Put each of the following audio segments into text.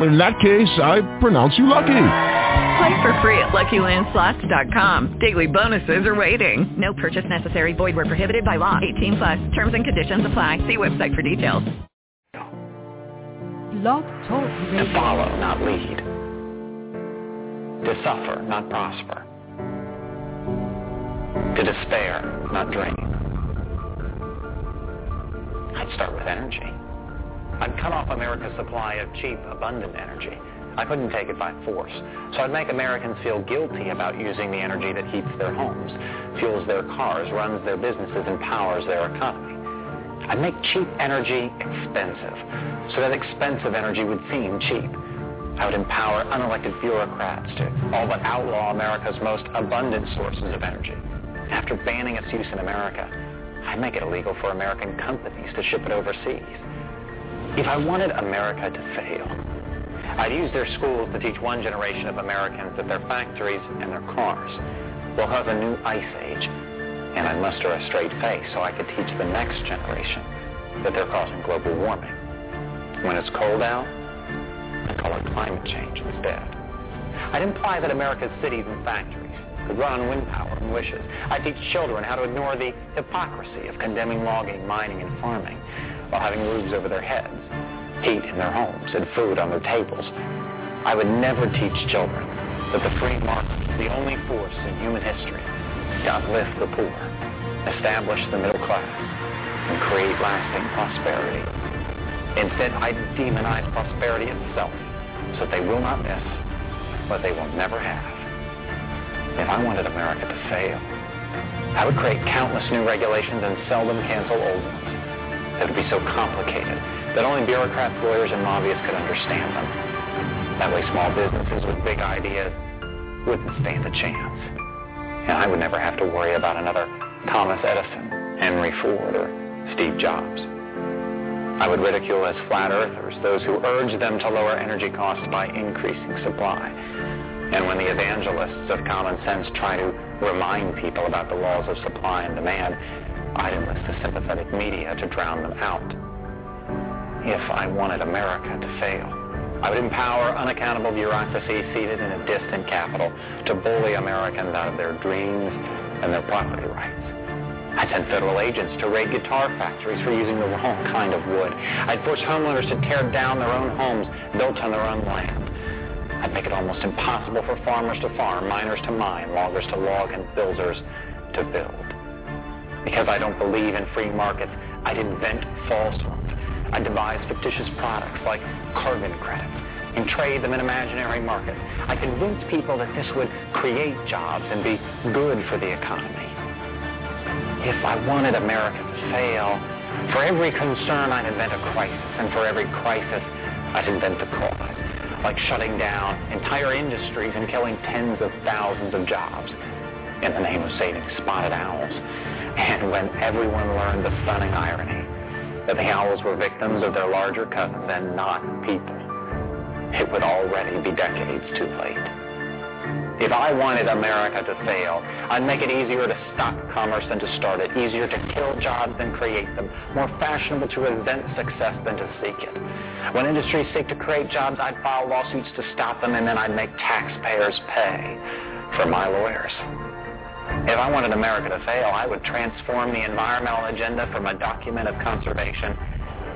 In that case, I pronounce you lucky. Play for free at LuckyLandSlots.com. Daily bonuses are waiting. No purchase necessary. Void where prohibited by law. 18 plus. Terms and conditions apply. See website for details. Blog Talk Radio. To follow, not lead. To suffer, not prosper. To despair, not dream. I'd start with energy. I'd cut off America's supply of cheap, abundant energy. I couldn't take it by force. So I'd make Americans feel guilty about using the energy that heats their homes, fuels their cars, runs their businesses, and powers their economy. I'd make cheap energy expensive, so that expensive energy would seem cheap. I would empower unelected bureaucrats to all but outlaw America's most abundant sources of energy. After banning its use in America, I'd make it illegal for American companies to ship it overseas. If I wanted America to fail, I'd use their schools to teach one generation of Americans that their factories and their cars will have a new ice age, and I'd muster a straight face so I could teach the next generation that they're causing global warming. When it's cold out, I call it climate change instead. I'd imply that America's cities and factories could run on wind power and wishes. I'd teach children how to ignore the hypocrisy of condemning logging, mining, and farming while having roofs over their heads, heat in their homes, and food on their tables. I would never teach children that the free market is the only force in human history to uplift the poor, establish the middle class, and create lasting prosperity. Instead, I demonize prosperity itself so that they will not miss what they will never have. If I wanted America to fail, I would create countless new regulations and seldom cancel old ones that would be so complicated that only bureaucrats, lawyers, and lobbyists could understand them. That way small businesses with big ideas wouldn't stand a chance. And I would never have to worry about another Thomas Edison, Henry Ford, or Steve Jobs. I would ridicule as flat earthers those who urge them to lower energy costs by increasing supply. And when the evangelists of common sense try to remind people about the laws of supply and demand, I'd enlist the sympathetic media to drown them out. If I wanted America to fail, I would empower unaccountable bureaucracy seated in a distant capital to bully Americans out of their dreams and their property rights. I'd send federal agents to raid guitar factories for using the wrong kind of wood. I'd force homeowners to tear down their own homes built on their own land. I'd make it almost impossible for farmers to farm, miners to mine, loggers to log, and builders to build. Because I don't believe in free markets, I'd invent false ones. I'd devise fictitious products like carbon credits and trade them in imaginary markets. I convince people that this would create jobs and be good for the economy. If I wanted America to fail, for every concern I'd invent a crisis, and for every crisis I'd invent the cause, like shutting down entire industries and killing tens of thousands of jobs in the name of saving spotted owls. And when everyone learned the stunning irony that the owls were victims of their larger cousins and not people, it would already be decades too late. If I wanted America to fail, I'd make it easier to stop commerce than to start it, easier to kill jobs than create them, more fashionable to resent success than to seek it. When industries seek to create jobs, I'd file lawsuits to stop them, and then I'd make taxpayers pay for my lawyers. If I wanted America to fail, I would transform the environmental agenda from a document of conservation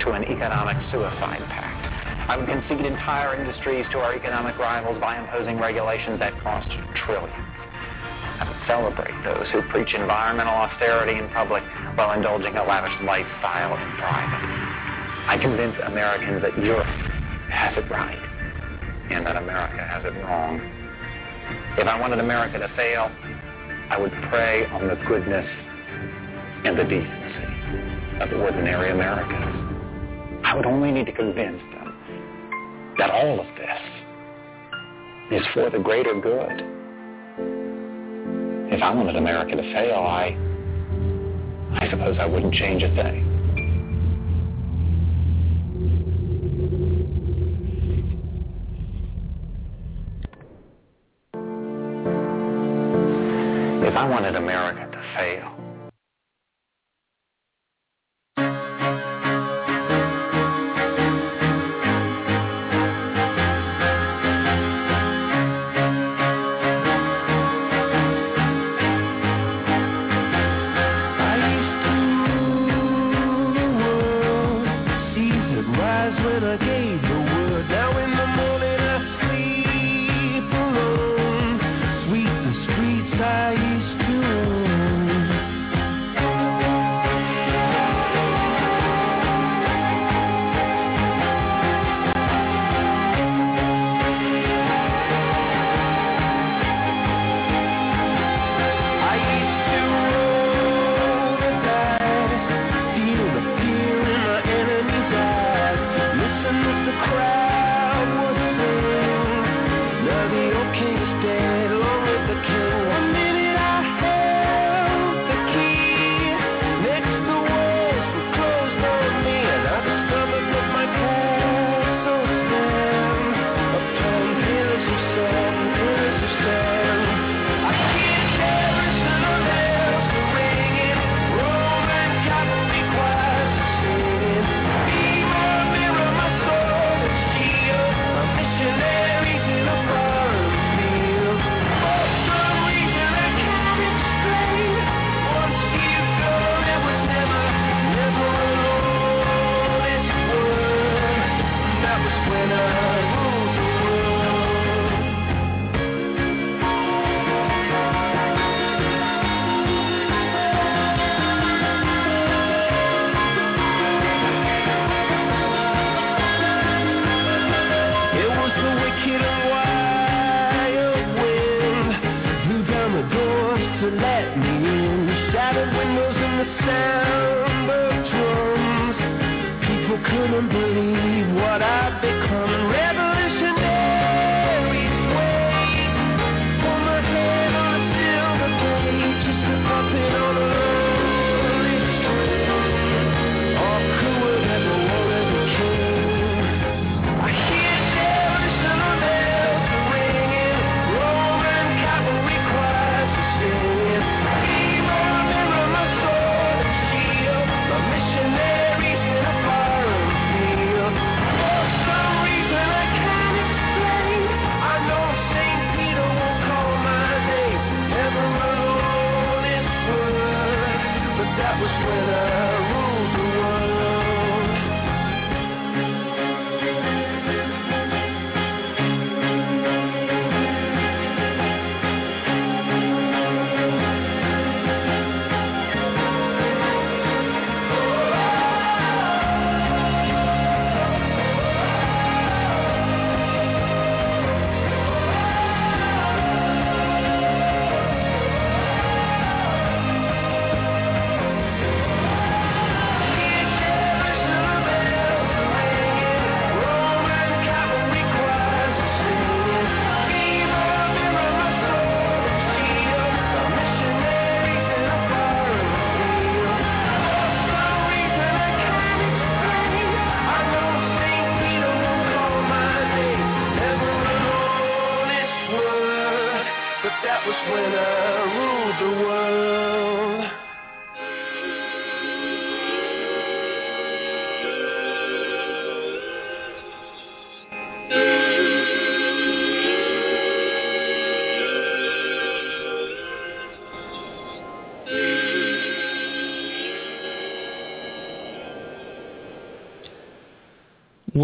to an economic suicide pact. I would concede entire industries to our economic rivals by imposing regulations that cost trillions. I would celebrate those who preach environmental austerity in public while indulging a lavish lifestyle in private. I convince Americans that Europe has it right and that America has it wrong. If I wanted America to fail, I would prey on the goodness and the decency of ordinary Americans. I would only need to convince them that all of this is for the greater good. If I wanted America to fail, I, I suppose I wouldn't change a thing. I wanted America to fail.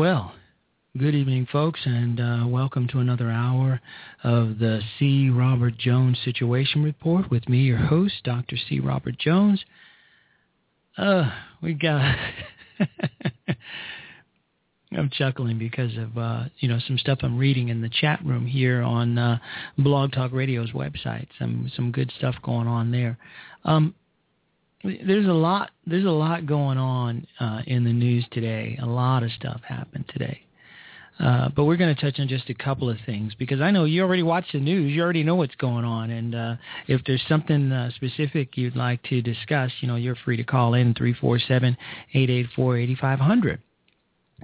Well, good evening, folks, and uh, welcome to another hour of the C. Robert Jones Situation Report with me, your host, Dr. C. Robert Jones. Uh, we got. I'm chuckling because of uh, you know some stuff I'm reading in the chat room here on uh, Blog Talk Radio's website. Some some good stuff going on there. Um, there's a lot there's a lot going on uh, in the news today. A lot of stuff happened today. Uh, but we're going to touch on just a couple of things because I know you already watch the news. You already know what's going on. And uh, if there's something uh, specific you'd like to discuss, you know, you're free to call in three four seven eight eight four eighty five hundred.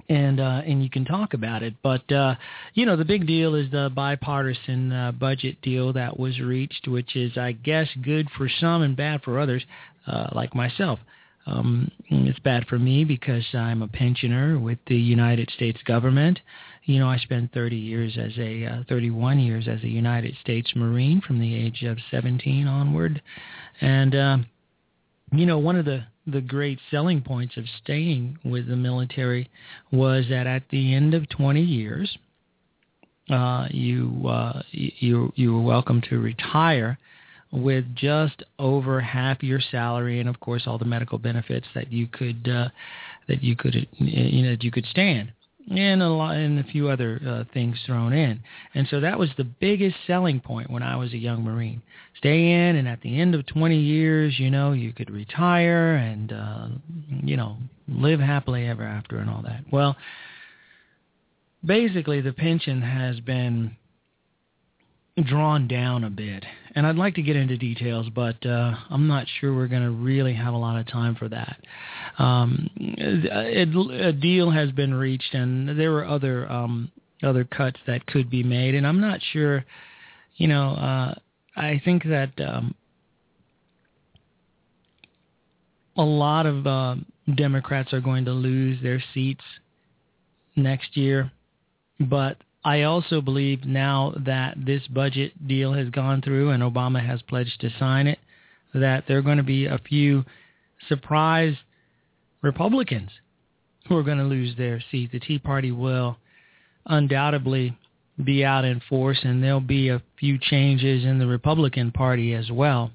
And uh, and you can talk about it. But uh, you know, the big deal is the bipartisan uh, budget deal that was reached, which is, I guess, good for some and bad for others, uh, like myself. Um, it's bad for me because I'm a pensioner with the United States government. You know, I spent 30 years as a uh, 31 years as a United States Marine from the age of 17 onward, and uh, you know, one of the the great selling points of staying with the military was that at the end of 20 years, uh, you uh, you you were welcome to retire with just over half your salary, and of course all the medical benefits that you could uh, that you could you know that you could stand and a lot and a few other uh, things thrown in. And so that was the biggest selling point when I was a young Marine. Stay in, and at the end of 20 years, you know, you could retire and uh, you know live happily ever after and all that. Well, basically, the pension has been drawn down a bit. And I'd like to get into details, but uh, I'm not sure we're going to really have a lot of time for that. Um, a, deal has been reached, and there were other um, other cuts that could be made, and I'm not sure. You know, uh, I think that um, a lot of uh, Democrats are going to lose their seats next year, but I also believe now that this budget deal has gone through and Obama has pledged to sign it, that there are going to be a few surprise Republicans who are going to lose their seat. The Tea Party will undoubtedly be out in force, and there'll be a few changes in the Republican Party as well.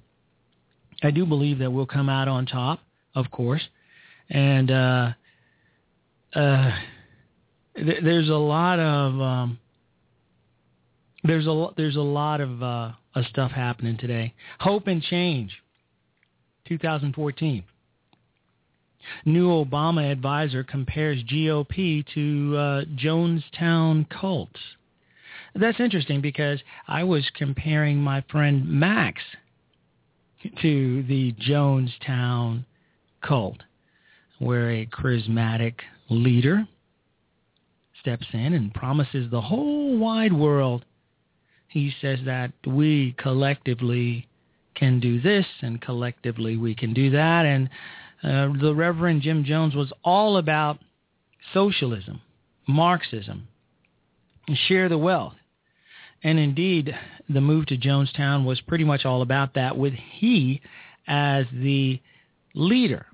I do believe that we'll come out on top, of course, and uh, uh, th- there's a lot of um, there's a there's a lot of uh, stuff happening today. Hope and change. 2014. New Obama advisor compares GOP to uh, Jonestown cults. That's interesting because I was comparing my friend Max to the Jonestown cult, where a charismatic leader steps in and promises the whole wide world. He says that we collectively can do this and collectively we can do that. And uh, the Reverend Jim Jones was all about socialism, Marxism, share the wealth. And indeed, the move to Jonestown was pretty much all about that, with he as the leader,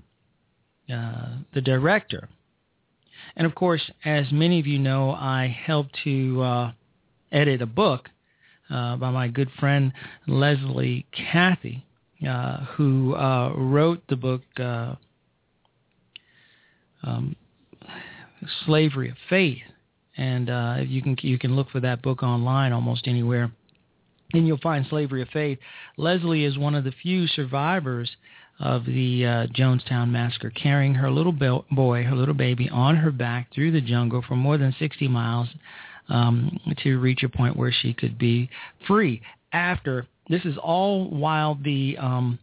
uh, the director and of course, as many of you know, I helped to uh, edit a book uh, by my good friend Leslie Cathy, uh, who uh, wrote the book uh, um, "Slavery of Faith," and uh, you can you can look for that book online almost anywhere, and you'll find "Slavery of Faith." Leslie is one of the few survivors of the uh, Jonestown massacre, carrying her little boy, her little baby, on her back through the jungle for more than 60 miles um, to reach a point where she could be free. After this is all while the um,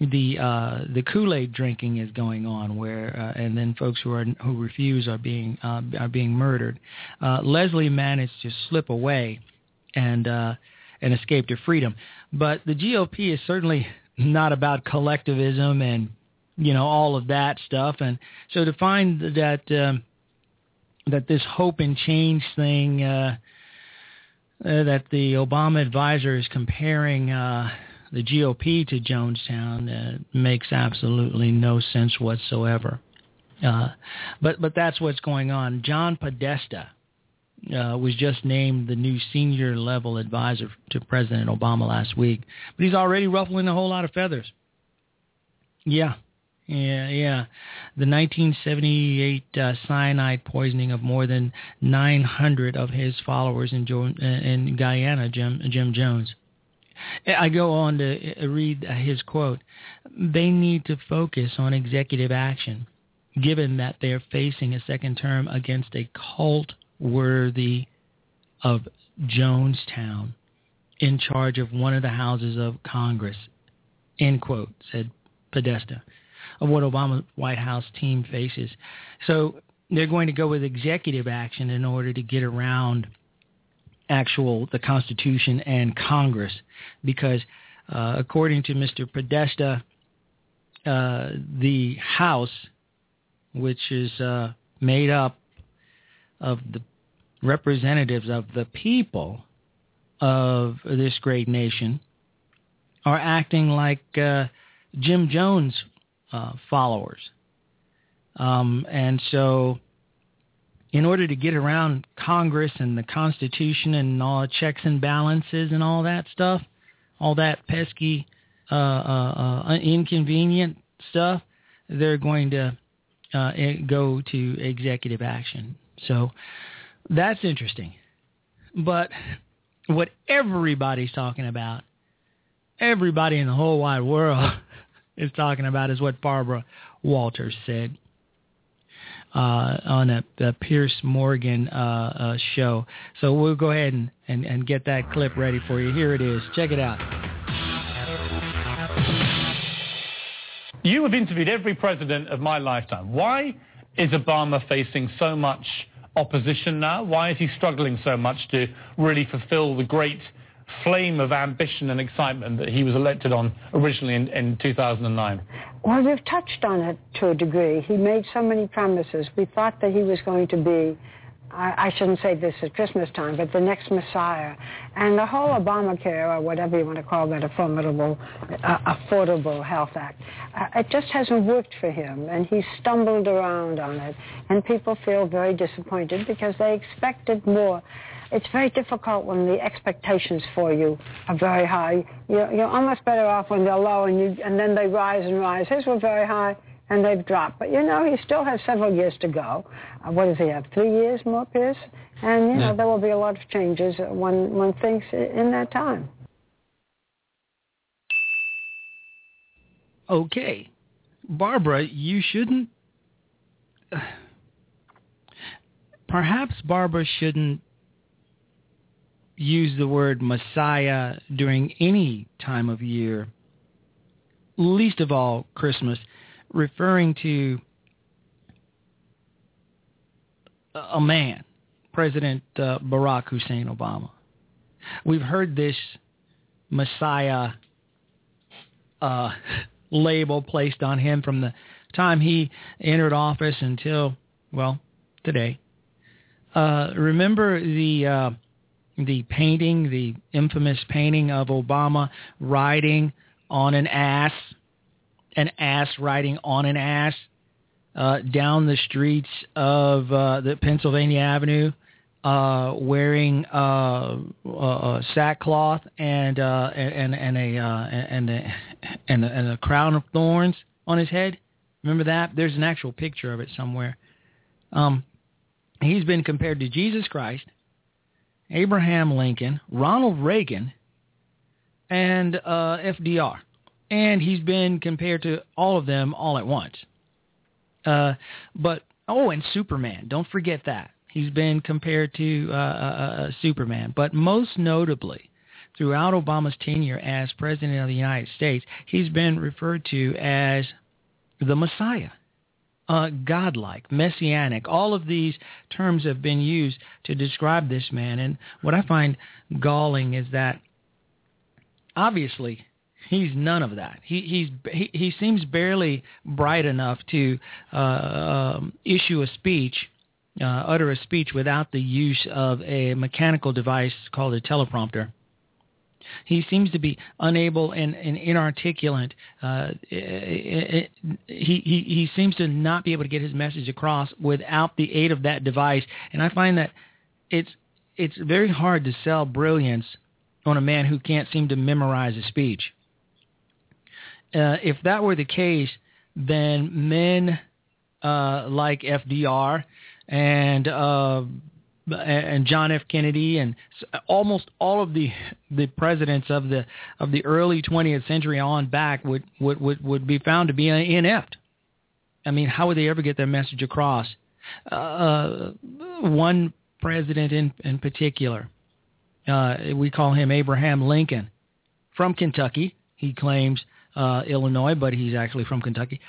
the uh, the Kool-Aid drinking is going on, where uh, and then folks who are who refuse are being uh, are being murdered. Uh, Leslie managed to slip away and uh, and escape to freedom, but the GOP is certainly not about collectivism and you know all of that stuff. And so to find that um, that this hope and change thing uh, uh, that the Obama advisor is comparing uh, the GOP to Jonestown uh, makes absolutely no sense whatsoever. Uh, but but that's what's going on. John Podesta uh, was just named the new senior level advisor to President Obama last week. But he's already ruffling a whole lot of feathers. Yeah, yeah, yeah. The 1978 uh, cyanide poisoning of more than 900 of his followers in, jo- uh, in Guyana, Jim, Jim Jones. I go on to uh, read his quote. They need to focus on executive action, given that they're facing a second term against a cult worthy of Jonestown in charge of one of the houses of Congress, end quote, said Podesta, of what Obama's White House team faces. So they're going to go with executive action in order to get around actual the Constitution and Congress, because uh, according to Mr. Podesta, uh, the House, which is uh, made up of the representatives of the people of this great nation, are acting like uh, Jim Jones uh, followers. Um, and so in order to get around Congress and the Constitution and all the checks and balances and all that stuff, all that pesky, uh, uh, uh, inconvenient stuff, they're going to uh, go to executive action. So that's interesting. But what everybody's talking about, everybody in the whole wide world is talking about is what Barbara Walters said uh, on a, a Piers Morgan uh, uh, show. So we'll go ahead and, and, and get that clip ready for you. Here it is. Check it out. You have interviewed every president of my lifetime. Why is Obama facing so much opposition now? Why is he struggling so much to really fulfill the great flame of ambition and excitement that he was elected on originally in, in 2009? Well, we've touched on it to a degree. He made so many promises. We thought that he was going to be I, shouldn't say this at Christmas time, but the next Messiah. And the whole Obamacare, or whatever you want to call that, a formidable, uh, affordable health act, uh, it just hasn't worked for him. And he's stumbled around on it. And people feel very disappointed because they expected more it's very difficult when the expectations for you are very high. You're, you're almost better off when they're low and, you, and then they rise and rise. His were very high and they've dropped. But, you know, he still has several years to go. Uh, what does he have, three years more, Piers? And, you know, there will be a lot of changes when, when things in that time. Okay. Barbara, you shouldn't... Perhaps Barbara shouldn't use the word Messiah during any time of year, least of all Christmas, referring to a man, President uh, Barack Hussein Obama. We've heard this Messiah uh, label placed on him from the time he entered office until, well, today. Uh, remember the uh, the painting, the infamous painting of Obama riding on an ass, an ass riding on an ass uh, down the streets of uh, the Pennsylvania Avenue, uh, wearing uh, uh, sackcloth and uh, and and a uh, and a, and a and a crown of thorns on his head. Remember that? There's an actual picture of it somewhere. Um, he's been compared to Jesus Christ Abraham Lincoln, Ronald Reagan, and uh, FDR. And he's been compared to all of them all at once. Uh, but, oh, and Superman. Don't forget that. He's been compared to uh, uh, uh, Superman. But most notably, throughout Obama's tenure as President of the United States, he's been referred to as the Messiah uh, godlike, messianic. All of these terms have been used to describe this man. And what I find galling is that obviously he's none of that. He he's he, he seems barely bright enough to uh, um, issue a speech, uh, utter a speech without the use of a mechanical device called a teleprompter. He seems to be unable and, and inarticulate. Uh, he, he, he seems to not be able to get his message across without the aid of that device. And I find that it's, it's very hard to sell brilliance on a man who can't seem to memorize a speech. Uh, if that were the case, then men uh, like FDR and uh, and John F. Kennedy and almost all of the the presidents of the of the early 20th century on back would would would, would be found to be inept. I mean, how would they ever get their message across? Uh, one president in in particular, uh, we call him Abraham Lincoln, from Kentucky. He claims uh, Illinois, but he's actually from Kentucky.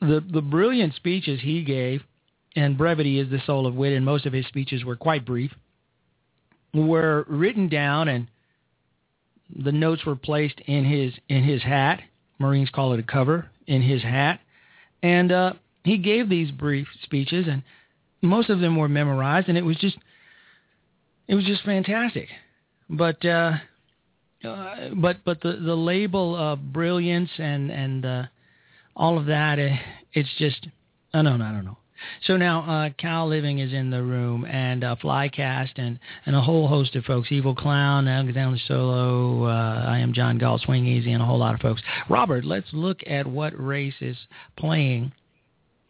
The the brilliant speeches he gave and brevity is the soul of wit, and most of his speeches were quite brief, were written down and the notes were placed in his in his hat. Marines call it a cover in his hat, and uh, he gave these brief speeches, and most of them were memorized, and it was just it was just fantastic. But uh, uh, but but the the label of brilliance and and uh, all of that, uh, it's just I don't know, I don't know. So now uh, Cal Living is in the room, and uh, Flycast, and and a whole host of folks. Evil Clown, Alexander Solo, uh, I am John Galt, Swing Easy, and a whole lot of folks. Robert, let's look at what race is playing,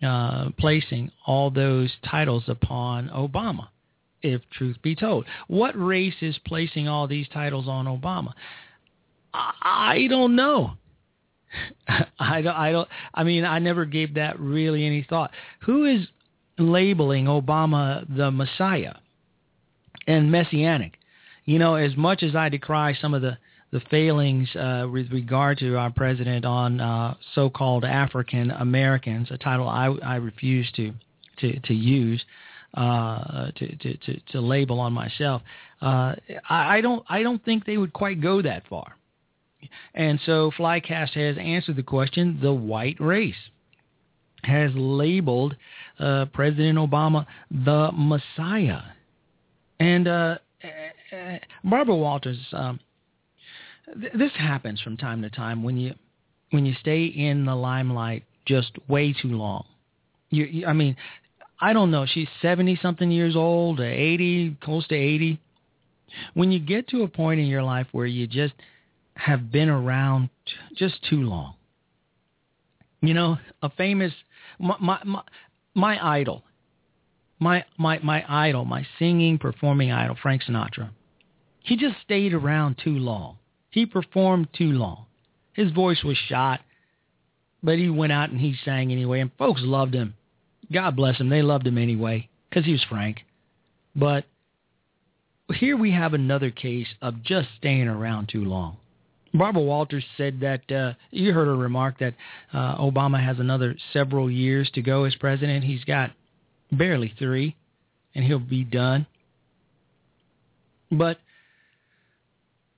uh, placing all those titles upon Obama if truth be told. What race is placing all these titles on Obama? I don't know. I don't. I don't. I mean, I never gave that really any thought. Who is labeling Obama the Messiah and messianic? You know, as much as I decry some of the the failings uh, with regard to our president on uh, so-called African Americans, a title I, I refuse to to, to use uh, to, to, to, label on myself. Uh, I, I don't I don't think they would quite go that far. And so Flycast has answered the question: the white race has labeled uh, President Obama the Messiah, and uh, Barbara Walters. Um, th- this happens from time to time when you when you stay in the limelight just way too long. You, you, I mean, I don't know, she's 70 something years old, 80, close to 80. When you get to a point in your life where you just have been around just too long. You know, a famous my my my, idol. My my my idol, my singing performing idol Frank Sinatra. He just stayed around too long. He performed too long. His voice was shot, but he went out and he sang anyway and folks loved him. God bless him. They loved him anyway because he was frank. But here we have another case of just staying around too long. Barbara Walters said that uh, you heard her remark that uh, Obama has another several years to go as president. He's got barely three, and he'll be done. But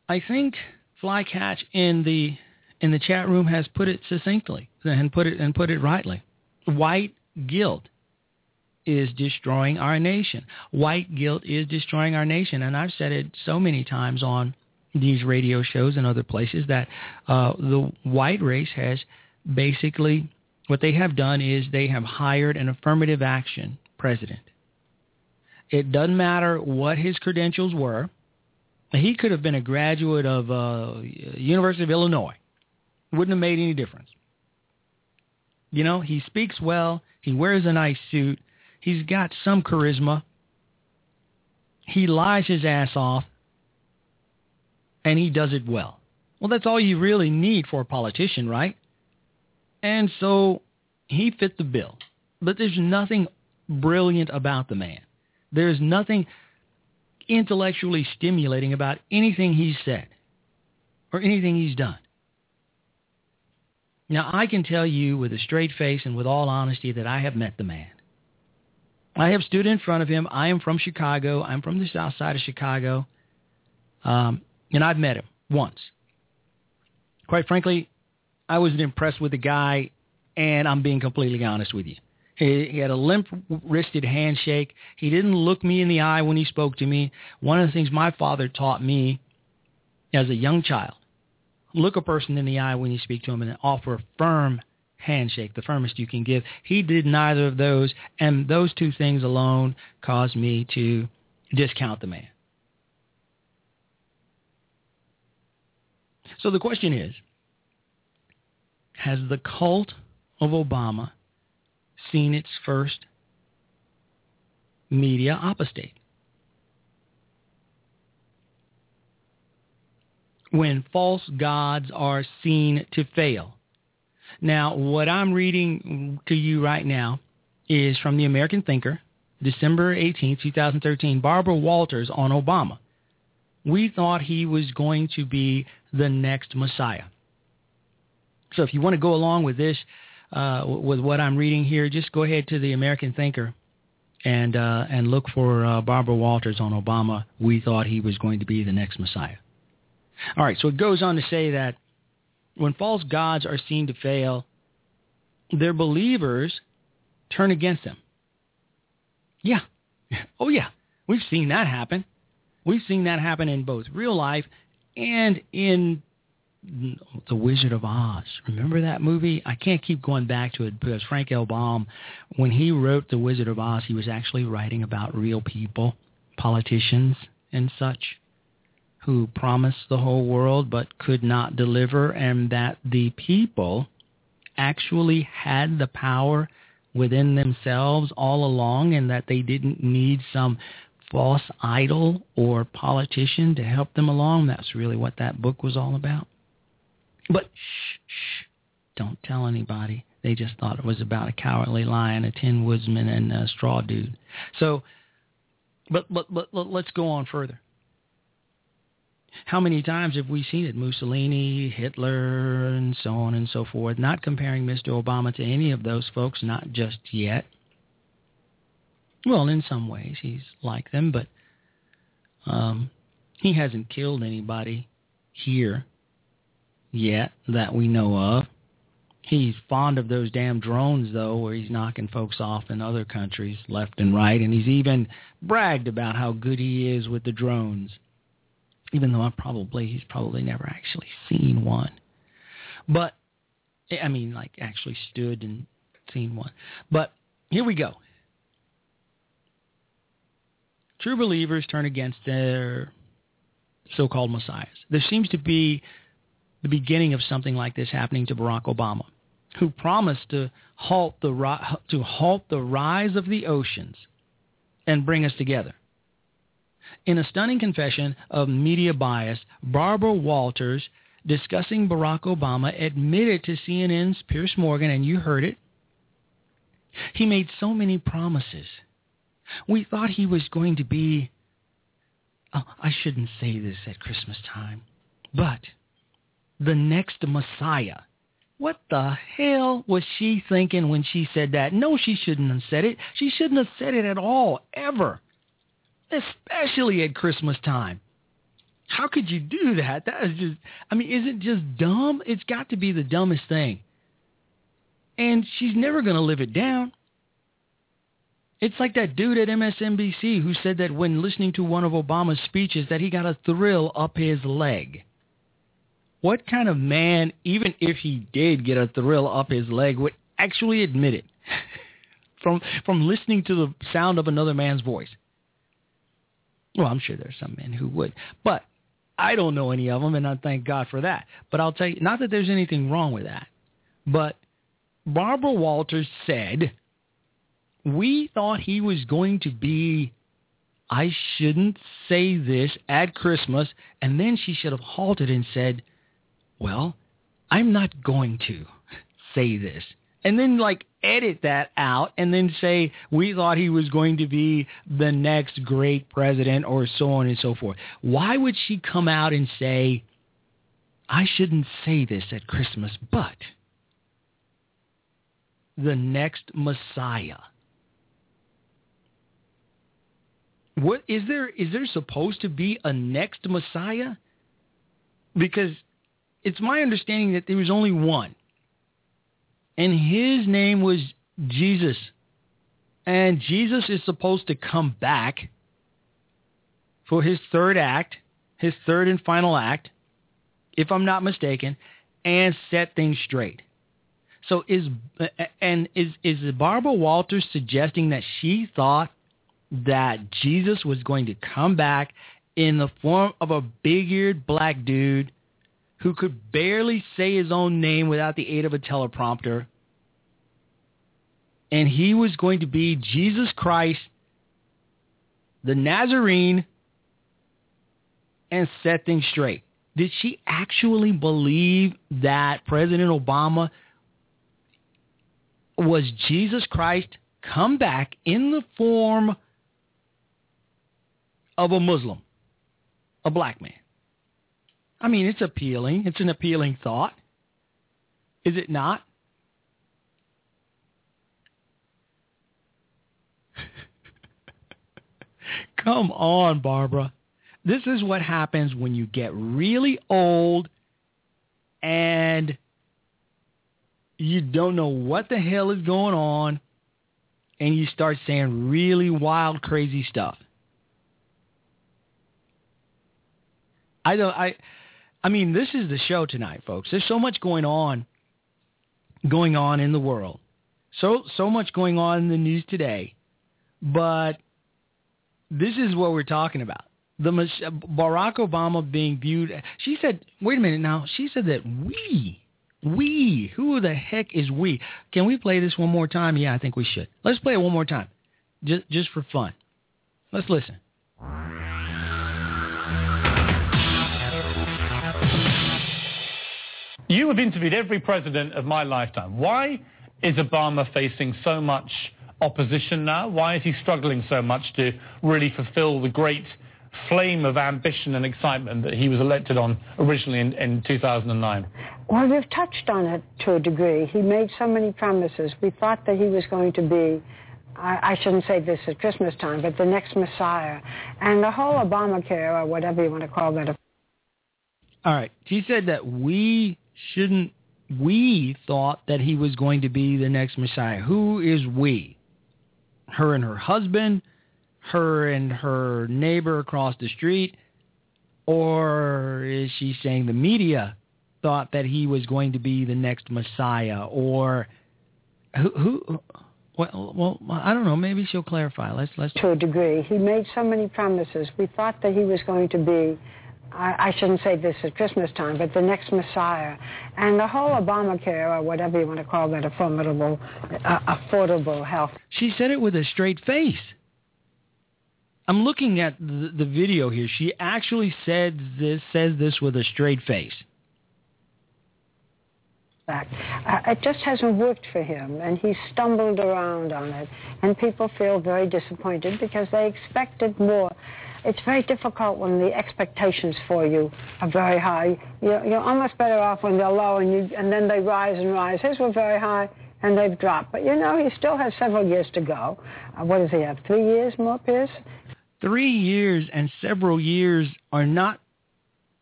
I think Flycast in the in the chat room has put it succinctly and put it and put it rightly. White guilt is destroying our nation. White guilt is destroying our nation. And I've said it so many times on these radio shows and other places that uh, the white race has basically, what they have done is they have hired an affirmative action president. It doesn't matter what his credentials were. He could have been a graduate of uh, University of Illinois. Wouldn't have made any difference. You know, he speaks well. He wears a nice suit. He's got some charisma. He lies his ass off. And he does it well. Well, that's all you really need for a politician, right? And so he fit the bill. But there's nothing brilliant about the man. There's nothing intellectually stimulating about anything he's said or anything he's done. Now, I can tell you with a straight face and with all honesty that I have met the man. I have stood in front of him. I am from Chicago. I'm from the south side of Chicago. Um, and I've met him once. Quite frankly, I wasn't impressed with the guy, and I'm being completely honest with you. He, he had a limp-wristed handshake. He didn't look me in the eye when he spoke to me. One of the things my father taught me as a young child look a person in the eye when you speak to him and offer a firm handshake, the firmest you can give. He did neither of those, and those two things alone caused me to discount the man. So the question is, has the cult of Obama seen its first media apostate? When false gods are seen to fail. Now, what I'm reading to you right now is from the American Thinker, December 18, 2013, Barbara Walters on Obama. We thought he was going to be the next Messiah. So if you want to go along with this, uh, with what I'm reading here, just go ahead to the American Thinker and uh, and look for uh, Barbara Walters on Obama. We thought he was going to be the next Messiah. All right, so it goes on to say that when false gods are seen to fail, their believers turn against them. Yeah. Oh, yeah. We've seen that happen. We've seen that happen in both real life and in The Wizard of Oz. Remember that movie? I can't keep going back to it because Frank L. Baum, when he wrote The Wizard of Oz, he was actually writing about real people, politicians and such who promised the whole world but could not deliver, and that the people actually had the power within themselves all along and that they didn't need some false idol or politician to help them along. That's really what that book was all about. But shh, shh, don't tell anybody. They just thought it was about a cowardly lion, a tin woodsman, and a straw dude. So, but, but, but let's go on further. How many times have we seen it? Mussolini, Hitler, and so on and so forth. Not comparing Mr. Obama to any of those folks, not just yet. Well, in some ways he's like them, but um, he hasn't killed anybody here yet that we know of. He's fond of those damn drones, though, where he's knocking folks off in other countries left and right, and he's even bragged about how good he is with the drones even though I probably he's probably never actually seen one. But I mean, like actually stood and seen one. But here we go. True believers turn against their so-called messiahs. There seems to be the beginning of something like this happening to Barack Obama, who promised to halt the to halt the rise of the oceans and bring us together. In a stunning confession of media bias, Barbara Walters, discussing Barack Obama, admitted to CNN's Piers Morgan, and you heard it, he made so many promises. We thought he was going to be, oh, I shouldn't say this at Christmas time, but the next Messiah. What the hell was she thinking when she said that? No, she shouldn't have said it. She shouldn't have said it at all, ever especially at Christmas time. How could you do that? That is just, I mean, is it just dumb? It's got to be the dumbest thing. And she's never going to live it down. It's like that dude at MSNBC who said that when listening to one of Obama's speeches that he got a thrill up his leg. What kind of man, even if he did get a thrill up his leg, would actually admit it from from listening to the sound of another man's voice? Well, I'm sure there's some men who would, but I don't know any of them, and I thank God for that. But I'll tell you, not that there's anything wrong with that, but Barbara Walters said, we thought he was going to be, I shouldn't say this at Christmas, and then she should have halted and said, well, I'm not going to say this and then like edit that out and then say we thought he was going to be the next great president or so on and so forth. Why would she come out and say, I shouldn't say this at Christmas, but the next Messiah? What is there is there supposed to be a next Messiah? Because it's my understanding that there was only one and his name was Jesus. And Jesus is supposed to come back for his third act, his third and final act, if I'm not mistaken, and set things straight. So is and is is Barbara Walters suggesting that she thought that Jesus was going to come back in the form of a big-eared black dude who could barely say his own name without the aid of a teleprompter. And he was going to be Jesus Christ, the Nazarene, and set things straight. Did she actually believe that President Obama was Jesus Christ come back in the form of a Muslim, a black man? I mean, it's appealing. It's an appealing thought. Is it not? Come on, Barbara. This is what happens when you get really old and you don't know what the hell is going on and you start saying really wild, crazy stuff. I don't I I mean, this is the show tonight, folks. There's so much going on going on in the world. So so much going on in the news today. But this is what we're talking about. The Barack Obama being viewed. She said, "Wait a minute now." She said that we, we, who the heck is we? Can we play this one more time? Yeah, I think we should. Let's play it one more time, just just for fun. Let's listen. You have interviewed every president of my lifetime. Why is Obama facing so much opposition now? Why is he struggling so much to really fulfill the great flame of ambition and excitement that he was elected on originally in, in 2009? Well, we've touched on it to a degree. He made so many promises. We thought that he was going to be I, I shouldn't say this at Christmas time, but the next Messiah. And the whole Obamacare, or whatever you want to call that. All right. He said that we shouldn't, we thought that he was going to be the next Messiah. Who is we? Her and her husband? her and her neighbor across the street? Or is she saying the media thought that he was going to be the next Messiah? Or who? who well, well, I don't know. Maybe she'll clarify. Let's let's. To a degree, he made so many promises. We thought that he was going to be I, I shouldn't say this at Christmas time, but the next Messiah. And the whole Obamacare, or whatever you want to call that, a formidable, uh, affordable health. She said it with a straight face. I'm looking at the, the video here. She actually said this, says this with a straight face. Uh, it just hasn't worked for him, and he's stumbled around on it. And people feel very disappointed because they expected more. It's very difficult when the expectations for you are very high. You're, you're almost better off when they're low, and, you, and then they rise and rise. His were very high, and they've dropped. But you know, he still has several years to go. Uh, what does he have? Three years more, Piers? three years and several years are not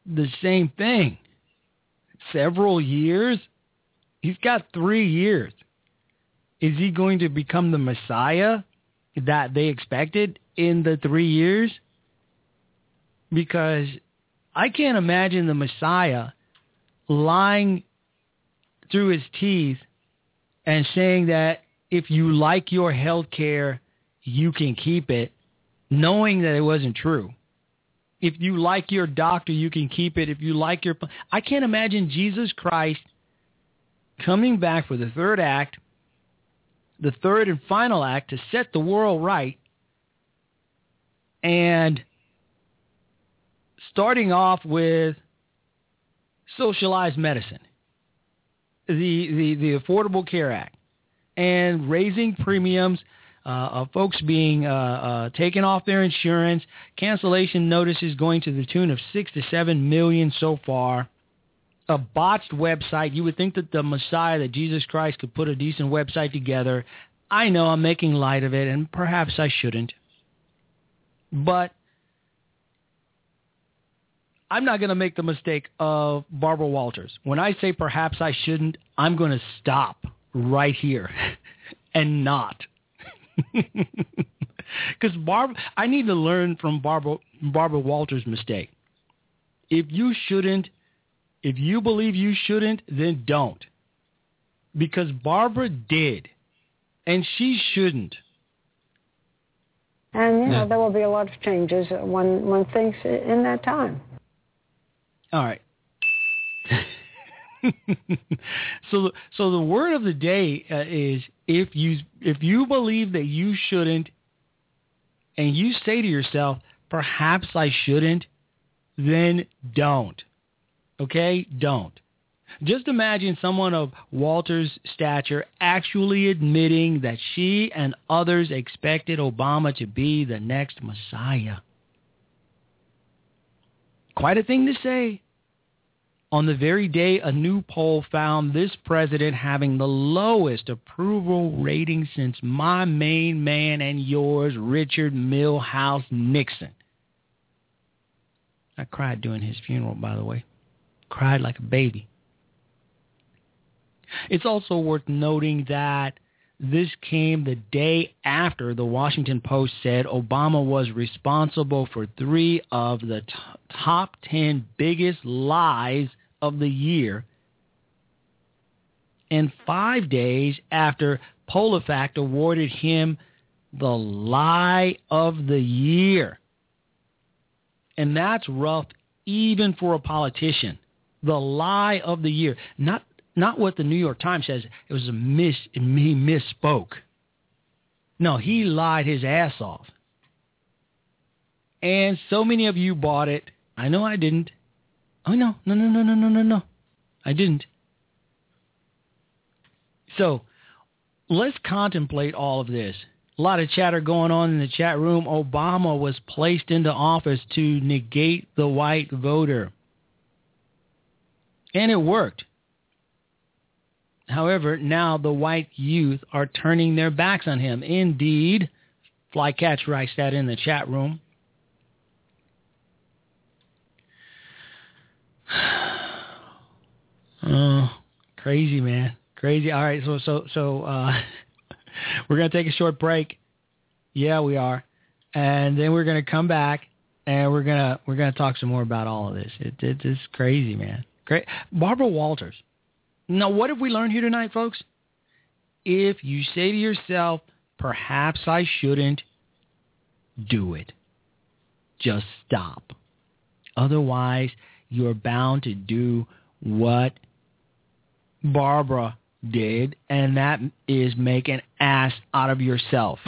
the same thing. Several years? He's got three years. Is he going to become the Messiah that they expected in the three years? Because I can't imagine the Messiah lying through his teeth and saying that if you like your health care, you can keep it knowing that it wasn't true. If you like your doctor, you can keep it. If you like your... I can't imagine Jesus Christ coming back for the third act, the third and final act to set the world right, and starting off with socialized medicine, the, the, the Affordable Care Act, and raising premiums – uh, of folks being uh, uh, taken off their insurance, cancellation notices going to the tune of six to seven million so far. A botched website. You would think that the Messiah, that Jesus Christ, could put a decent website together. I know I'm making light of it, and perhaps I shouldn't. But I'm not going to make the mistake of Barbara Walters. When I say perhaps I shouldn't, I'm going to stop right here and not because Barbara, I need to learn from Barbara Barbara Walters' mistake. If you shouldn't, if you believe you shouldn't, then don't. Because Barbara did, and she shouldn't. And you know there will be a lot of changes uh, when when things in that time. All right. so, so the word of the day uh, is if you if you believe that you shouldn't, and you say to yourself, perhaps I shouldn't, then don't. Okay, don't. Just imagine someone of Walter's stature actually admitting that she and others expected Obama to be the next Messiah. Quite a thing to say. On the very day a new poll found this president having the lowest approval rating since my main man and yours, Richard Milhous Nixon. I cried during his funeral, by the way. Cried like a baby. It's also worth noting that this came the day after the Washington Post said Obama was responsible for three of the t- top 10 biggest lies of the year. And five days after PolitiFact awarded him the lie of the year. And that's rough even for a politician. The lie of the year. Not not what the New York Times says. It was a miss. He misspoke. No, he lied his ass off. And so many of you bought it. I know I didn't. Oh no, no, no, no, no, no, no, no. I didn't. So let's contemplate all of this. A lot of chatter going on in the chat room. Obama was placed into office to negate the white voter. And it worked. However, now the white youth are turning their backs on him. Indeed, Flycast writes that in the chat room. Oh, crazy man, crazy. All right, so so so uh, we're gonna take a short break. Yeah, we are, and then we're gonna come back and we're gonna we're gonna talk some more about all of this. It, it it's crazy, man. Great, Barbara Walters. Now, what have we learned here tonight, folks? If you say to yourself, perhaps I shouldn't, do it. Just stop. Otherwise, you're bound to do what Barbara did, and that is make an ass out of yourself.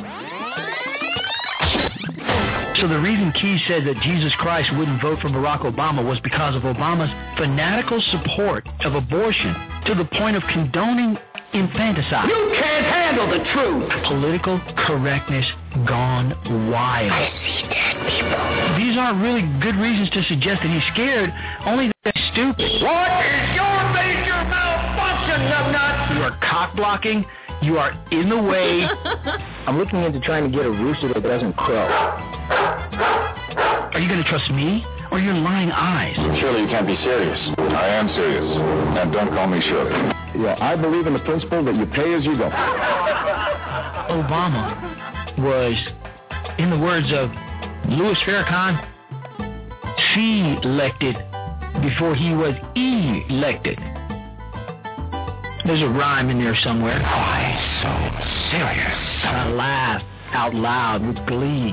So the reason Keyes said that Jesus Christ wouldn't vote for Barack Obama was because of Obama's fanatical support of abortion to the point of condoning infanticide. You can't handle the truth. Political correctness gone wild. I see dead people. These aren't really good reasons to suggest that he's scared, only that he's stupid. What is your major malfunction, numbnut? You are cock blocking. You are in the way. I'm looking into trying to get a rooster that doesn't crow. Are you going to trust me or your lying eyes? Surely you can't be serious. I am serious. And don't call me Shirley. Yeah, I believe in the principle that you pay as you go. Obama was, in the words of Louis Farrakhan, she elected before he was elected. There's a rhyme in there somewhere. Why so serious? I laugh out loud with glee.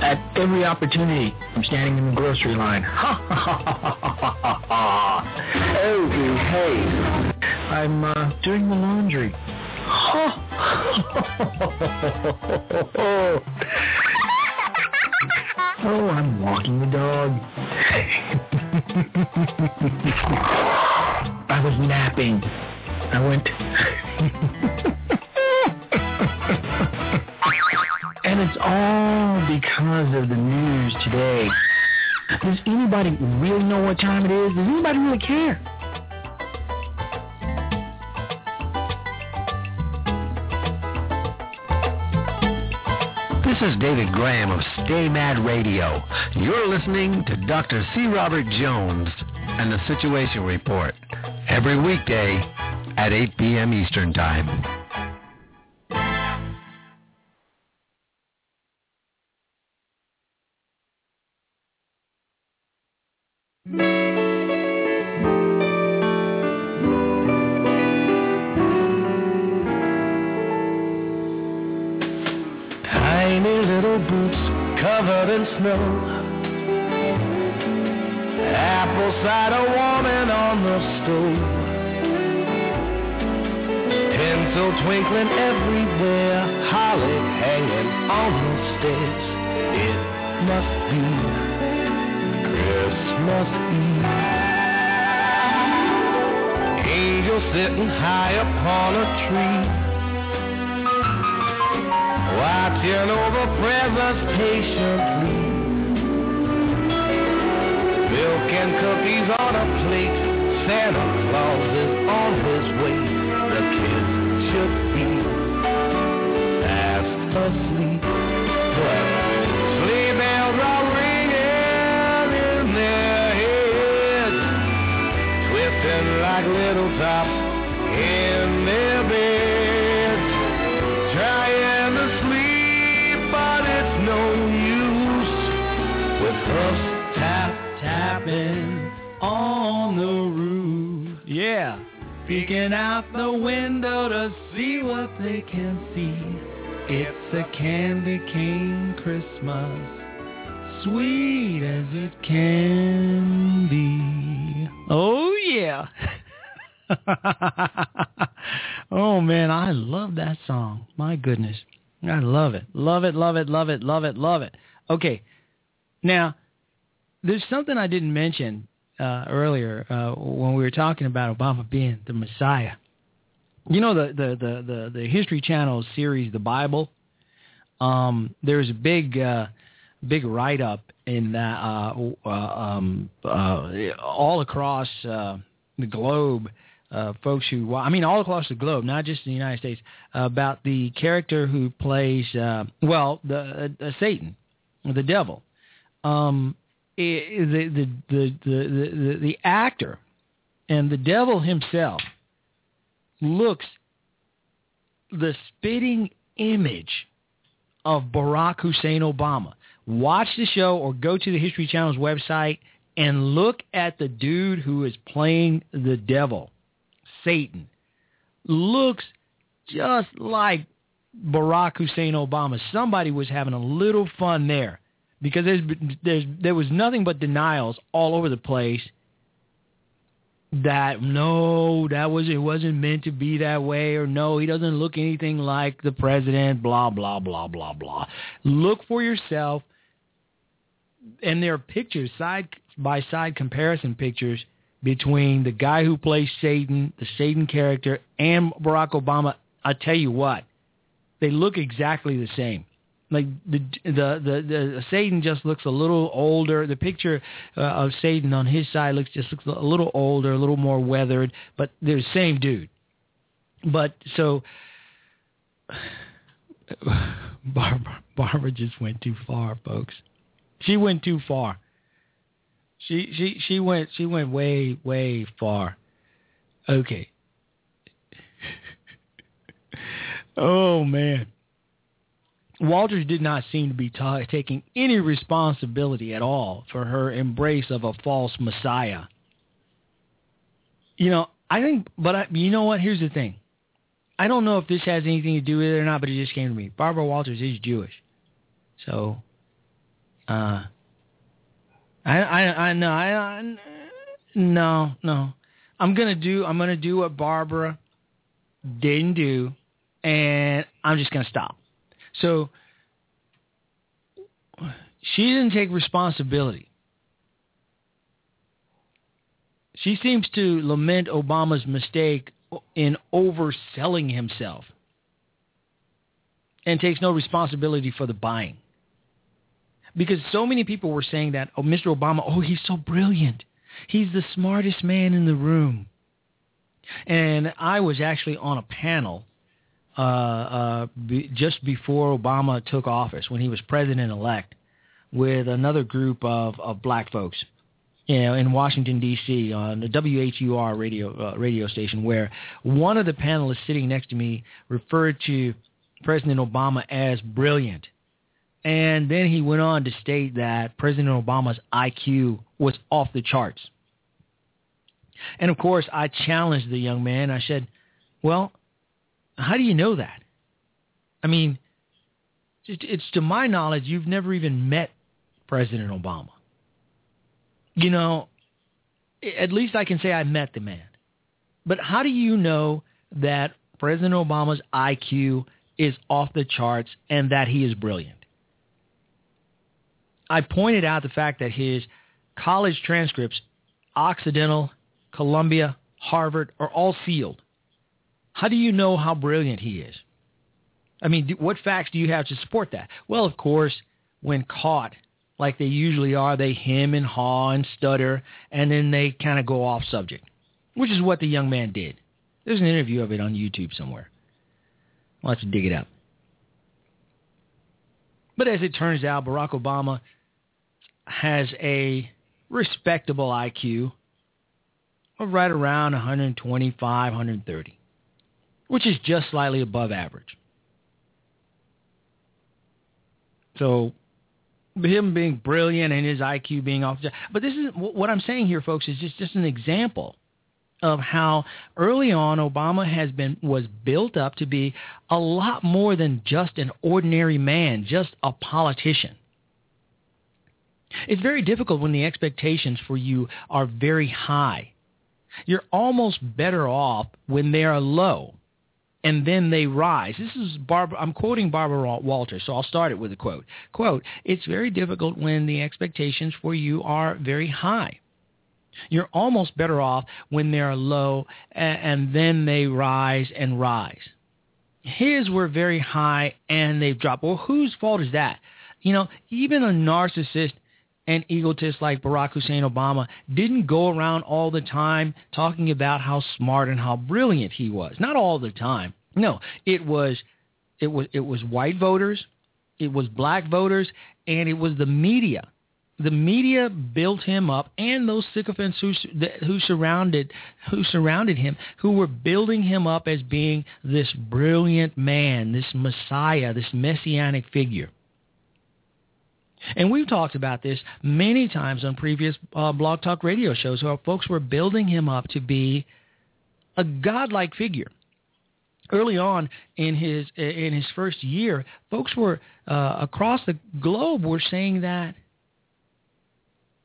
At every opportunity, I'm standing in the grocery line. Ha ha ha ha ha ha ha. Oh, behave. I'm uh, doing the laundry. Ha. oh, I'm walking the dog. I was napping. I went. and it's all because of the news today. Does anybody really know what time it is? Does anybody really care? This is David Graham of Stay Mad Radio. You're listening to Dr. C. Robert Jones and the Situation Report every weekday at 8 p.m. Eastern Time. Snow. Apple cider warming on the stove. Tinsel twinkling everywhere. Holly hanging on the stairs. It must be Christmas Eve. Angel sitting high upon a tree watching over presents patiently. And cookies on a plate. Santa Claus is on his way. The kids should be fast asleep. But sleigh bells are ringing in their heads, twisting like little tops Peeking out the window to see what they can see. It's a candy cane Christmas, sweet as it can be. Oh, yeah. oh, man, I love that song. My goodness. I love it. Love it, love it, love it, love it, love it. Okay. Now, there's something I didn't mention uh, earlier uh, when we were talking about Obama being the Messiah. You know the the the the, the History Channel series, The Bible. Um, there's a big uh, big write up in that uh, uh, um, uh, all across uh, the globe. Uh, folks who, I mean, all across the globe, not just in the United States, about the character who plays, uh, well, the uh, Satan, the devil. Um, the, the, the, the, the, actor and the devil himself looks the spitting image of Barack Hussein Obama. Watch the show or go to the History Channel's website and look at the dude who is playing the devil, Satan. Looks just like Barack Hussein Obama. Somebody was having a little fun there because there's, there's there was nothing but denials all over the place that no that was it wasn't meant to be that way or no he doesn't look anything like the president blah blah blah blah blah. Look for yourself and there are pictures side by side comparison pictures between the guy who plays Satan the Satan character and Barack Obama. I tell you what they look exactly the same like the the the, the Satan just looks a little older. The picture uh, of Satan on his side looks just looks a little older, a little more weathered, but they're the same dude. But so Barbara Barbara just went too far, folks. She went too far. She she she went she went way way far. Okay. oh man. Walters did not seem to be ta- taking any responsibility at all for her embrace of a false messiah. You know, I think, but I, you know what? Here's the thing. I don't know if this has anything to do with it or not, but it just came to me. Barbara Walters is Jewish, so uh, I I I know I, I no no. I'm gonna do I'm gonna do what Barbara didn't do, and I'm just gonna stop. So she didn't take responsibility. She seems to lament Obama's mistake in overselling himself and takes no responsibility for the buying. Because so many people were saying that, oh, Mr. Obama, oh, he's so brilliant. He's the smartest man in the room. And I was actually on a panel uh, uh, be, just before Obama took office, when he was president-elect, with another group of, of black folks, you know, in Washington D.C. on the WHUR radio uh, radio station, where one of the panelists sitting next to me referred to President Obama as brilliant, and then he went on to state that President Obama's IQ was off the charts. And of course, I challenged the young man. I said, "Well, how do you know that? I mean, it's to my knowledge, you've never even met President Obama. You know, at least I can say I met the man. But how do you know that President Obama's IQ is off the charts and that he is brilliant? I pointed out the fact that his college transcripts, Occidental, Columbia, Harvard, are all sealed. How do you know how brilliant he is? I mean, what facts do you have to support that? Well, of course, when caught like they usually are. They hem and haw and stutter, and then they kind of go off subject, which is what the young man did. There's an interview of it on YouTube somewhere. Let's dig it up. But as it turns out, Barack Obama has a respectable IQ of right around 125, 130, which is just slightly above average. So him being brilliant and his IQ being off. But this is what I'm saying here, folks, is just, just an example of how early on Obama has been was built up to be a lot more than just an ordinary man, just a politician. It's very difficult when the expectations for you are very high. You're almost better off when they are low and then they rise. This is Barbara. I'm quoting Barbara Walters, so I'll start it with a quote. Quote: It's very difficult when the expectations for you are very high. You're almost better off when they're low and then they rise and rise. His were very high and they've dropped. Well, whose fault is that? You know, even a narcissist and egotist like Barack Hussein Obama didn't go around all the time talking about how smart and how brilliant he was. Not all the time. No, it was it was it was white voters, it was black voters, and it was the media the media built him up, and those sycophants who who surrounded who surrounded him, who were building him up as being this brilliant man, this messiah, this messianic figure. And we've talked about this many times on previous uh, Blog Talk radio shows, where folks were building him up to be a godlike figure. Early on in his in his first year, folks were uh, across the globe were saying that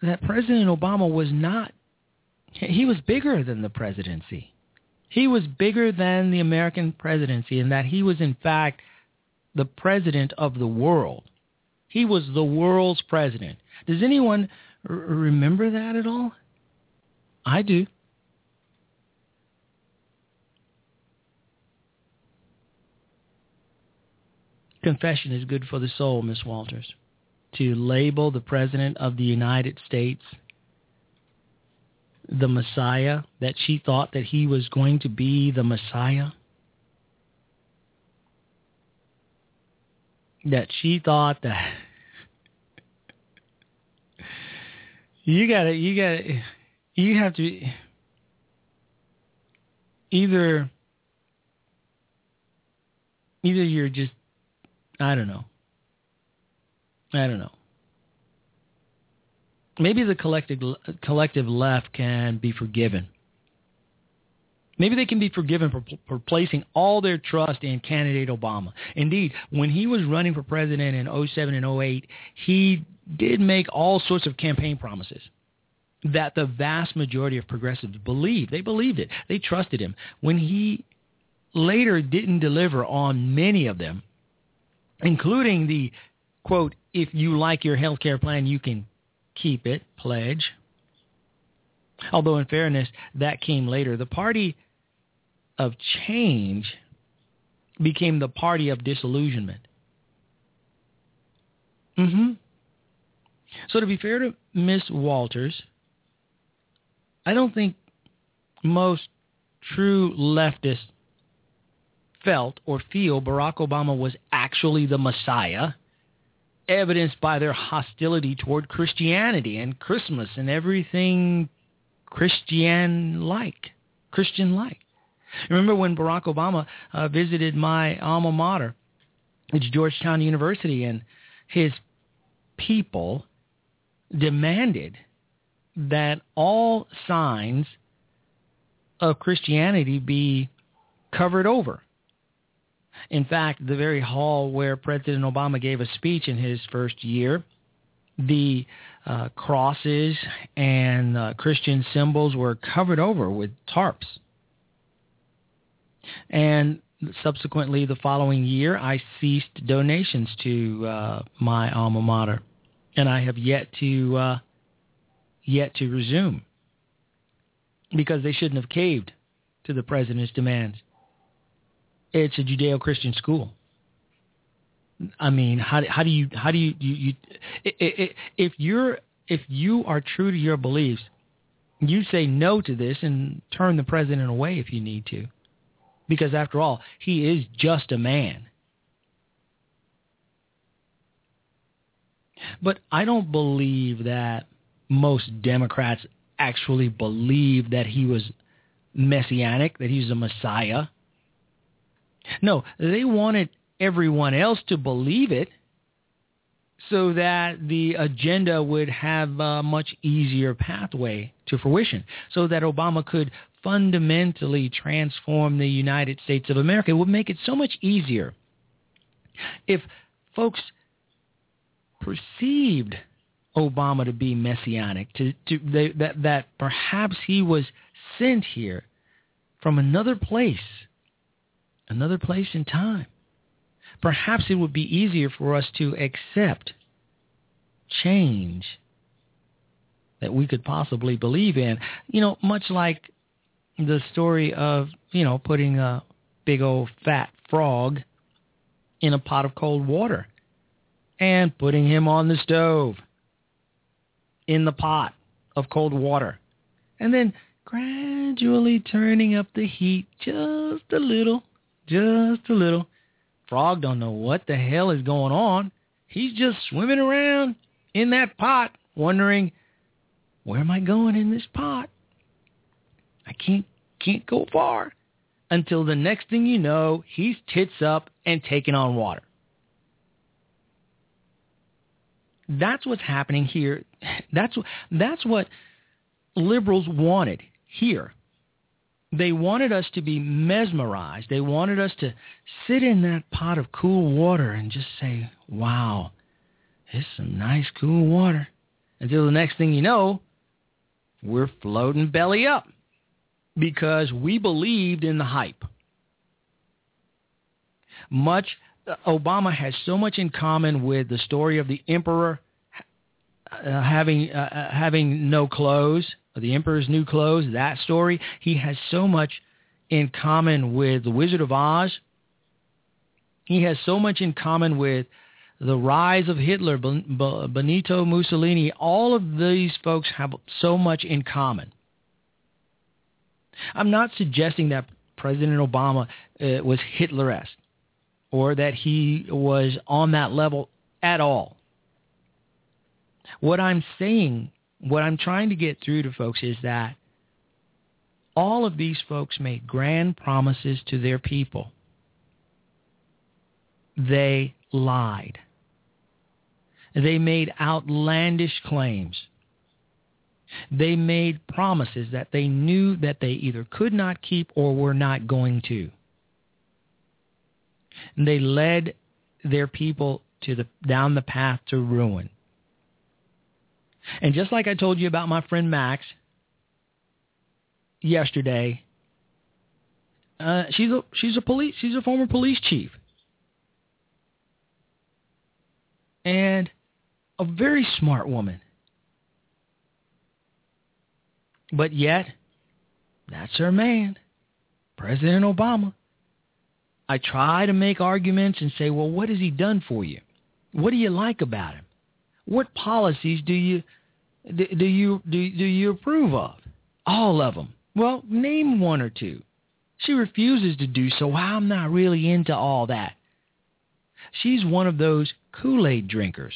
that President Obama was not, he was bigger than the presidency. He was bigger than the American presidency and that he was, in fact, the president of the world. He was the world's president. Does anyone r- remember that at all? I do. Confession is good for the soul, Miss Walters to label the President of the United States the Messiah, that she thought that he was going to be the Messiah? That she thought that you gotta you gotta you have to either either you're just I don't know I don't know. Maybe the collective collective left can be forgiven. Maybe they can be forgiven for, for placing all their trust in candidate Obama. Indeed, when he was running for president in 07 and 08, he did make all sorts of campaign promises that the vast majority of progressives believed. They believed it. They trusted him. When he later didn't deliver on many of them, including the quote, if you like your health care plan, you can keep it, pledge. Although in fairness, that came later. The party of change became the party of disillusionment. Mm-hmm. So to be fair to Miss Walters, I don't think most true leftists felt or feel Barack Obama was actually the Messiah evidenced by their hostility toward Christianity and Christmas and everything Christian-like, Christian-like. Remember when Barack Obama uh, visited my alma mater, it's Georgetown University, and his people demanded that all signs of Christianity be covered over. In fact, the very hall where President Obama gave a speech in his first year, the uh, crosses and uh, Christian symbols were covered over with tarps. And subsequently, the following year, I ceased donations to uh, my alma mater, and I have yet to uh, yet to resume because they shouldn't have caved to the president's demands. It's a Judeo-Christian school. I mean, how how do you how do you you, you if you're if you are true to your beliefs, you say no to this and turn the president away if you need to, because after all, he is just a man. But I don't believe that most Democrats actually believe that he was messianic, that he was a Messiah. No, they wanted everyone else to believe it so that the agenda would have a much easier pathway to fruition, so that Obama could fundamentally transform the United States of America. It would make it so much easier if folks perceived Obama to be messianic, to, to they, that that perhaps he was sent here from another place, another place in time. Perhaps it would be easier for us to accept change that we could possibly believe in. You know, much like the story of, you know, putting a big old fat frog in a pot of cold water and putting him on the stove in the pot of cold water. And then gradually turning up the heat just a little, just a little. Frog don't know what the hell is going on. He's just swimming around in that pot wondering, where am I going in this pot? I can't can't go far until the next thing you know, he's tits up and taking on water. That's what's happening here. That's that's what liberals wanted here. They wanted us to be mesmerized. They wanted us to sit in that pot of cool water and just say, "Wow, it's some nice cool water." Until the next thing you know, we're floating belly up because we believed in the hype. Much Obama has so much in common with the story of the emperor uh, having uh, uh, having no clothes, the emperor's new clothes. That story, he has so much in common with the Wizard of Oz. He has so much in common with the rise of Hitler, Benito Mussolini. All of these folks have so much in common. I'm not suggesting that President Obama uh, was Hitler-esque or that he was on that level at all. What I'm saying, what I'm trying to get through to folks is that all of these folks made grand promises to their people. They lied. They made outlandish claims. They made promises that they knew that they either could not keep or were not going to. And they led their people to the down the path to ruin. And just like I told you about my friend Max yesterday, uh, she's a she's a police she's a former police chief, and a very smart woman. But yet, that's her man, President Obama. I try to make arguments and say, well, what has he done for you? What do you like about him? What policies do you do, you do, do you approve of? All of them. Well, name one or two. She refuses to do so. I'm not really into all that. She's one of those Kool-Aid drinkers.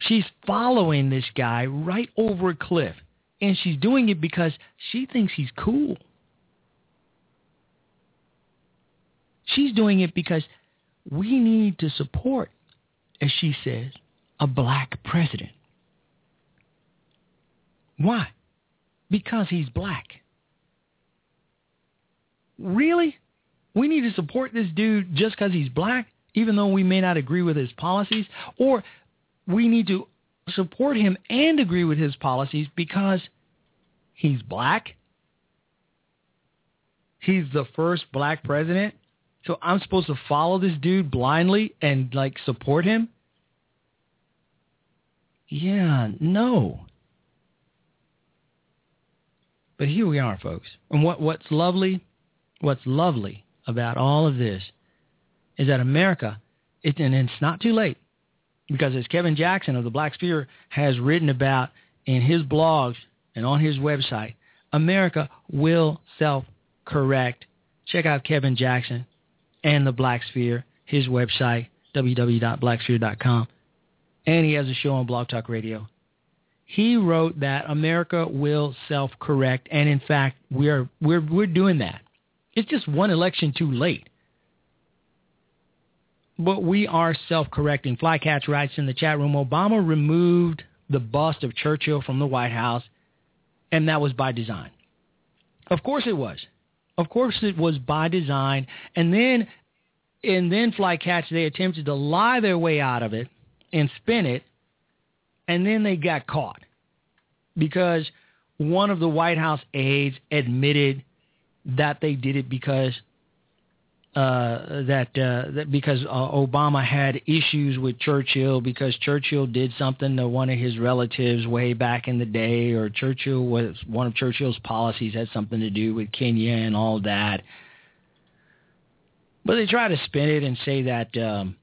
She's following this guy right over a cliff, and she's doing it because she thinks he's cool. She's doing it because we need to support, as she says, a black president. Why? Because he's black. Really? We need to support this dude just because he's black, even though we may not agree with his policies? Or we need to support him and agree with his policies because he's black? He's the first black president? So I'm supposed to follow this dude blindly and like support him? Yeah, no. But here we are, folks. And what what's lovely, what's lovely about all of this is that America, it, and it's not too late, because as Kevin Jackson of the Black Sphere has written about in his blogs and on his website, America will self-correct. Check out Kevin Jackson and the Black Sphere, his website, www.blacksphere.com. And he has a show on Blog Talk Radio. He wrote that America will self-correct, and in fact, we're we're we're doing that. It's just one election too late. But we are self-correcting. Flycast writes in the chat room, Obama removed the bust of Churchill from the White House, and that was by design. Of course it was. Of course it was by design. And then and then Flycast, they attempted to lie their way out of it and spin it, and then they got caught because one of the White House aides admitted that they did it because uh, that uh, that because uh, Obama had issues with Churchill because Churchill did something to one of his relatives way back in the day, or Churchill was one of Churchill's policies had something to do with Kenya and all that. But they try to spin it and say that, um,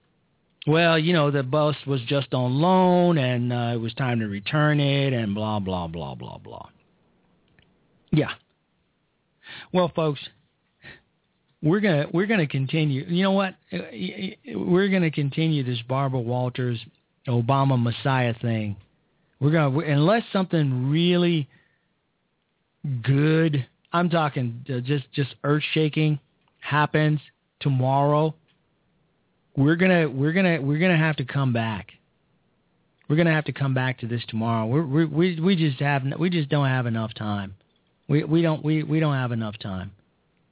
well, you know, the bus was just on loan and uh, it was time to return it and blah, blah, blah, blah, blah. Yeah. Well, folks, we're gonna we're gonna continue. You know what? Uh, we're gonna continue this Barbara Walters Obama Messiah thing. We're gonna unless something really good. I'm talking uh, just just earth shaking happens tomorrow, we're gonna we're gonna we're gonna have to come back. We're gonna have to come back to this tomorrow. We we we just have we just don't have enough time. We we don't we we don't have enough time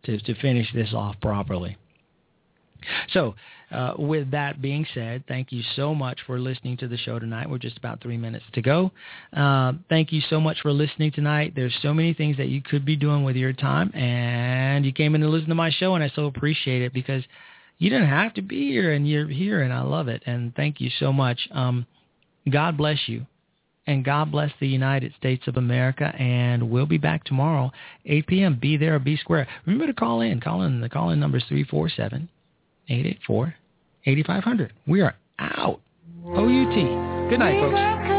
to to finish this off properly. So, uh, with that being said, thank you so much for listening to the show tonight. We're just about three minutes to go. Uh, thank you so much for listening tonight. There's so many things that you could be doing with your time, and you came in to listen to my show, and I so appreciate it because you didn't have to be here, and you're here, and I love it. And thank you so much. Um, God bless you. And God bless the United States of America. And we'll be back tomorrow, 8 p.m. Be there or be square. Remember to call in. Call in. The call in number is 347 884 8500. We are out. OUT. Good night, folks.